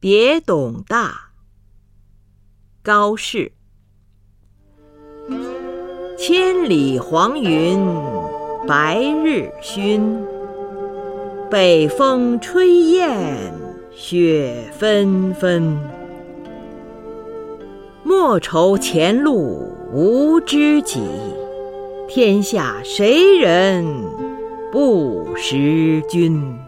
别董大。高适。千里黄云白日曛北风吹雁雪纷纷。莫愁前路无知己天下谁人不识君？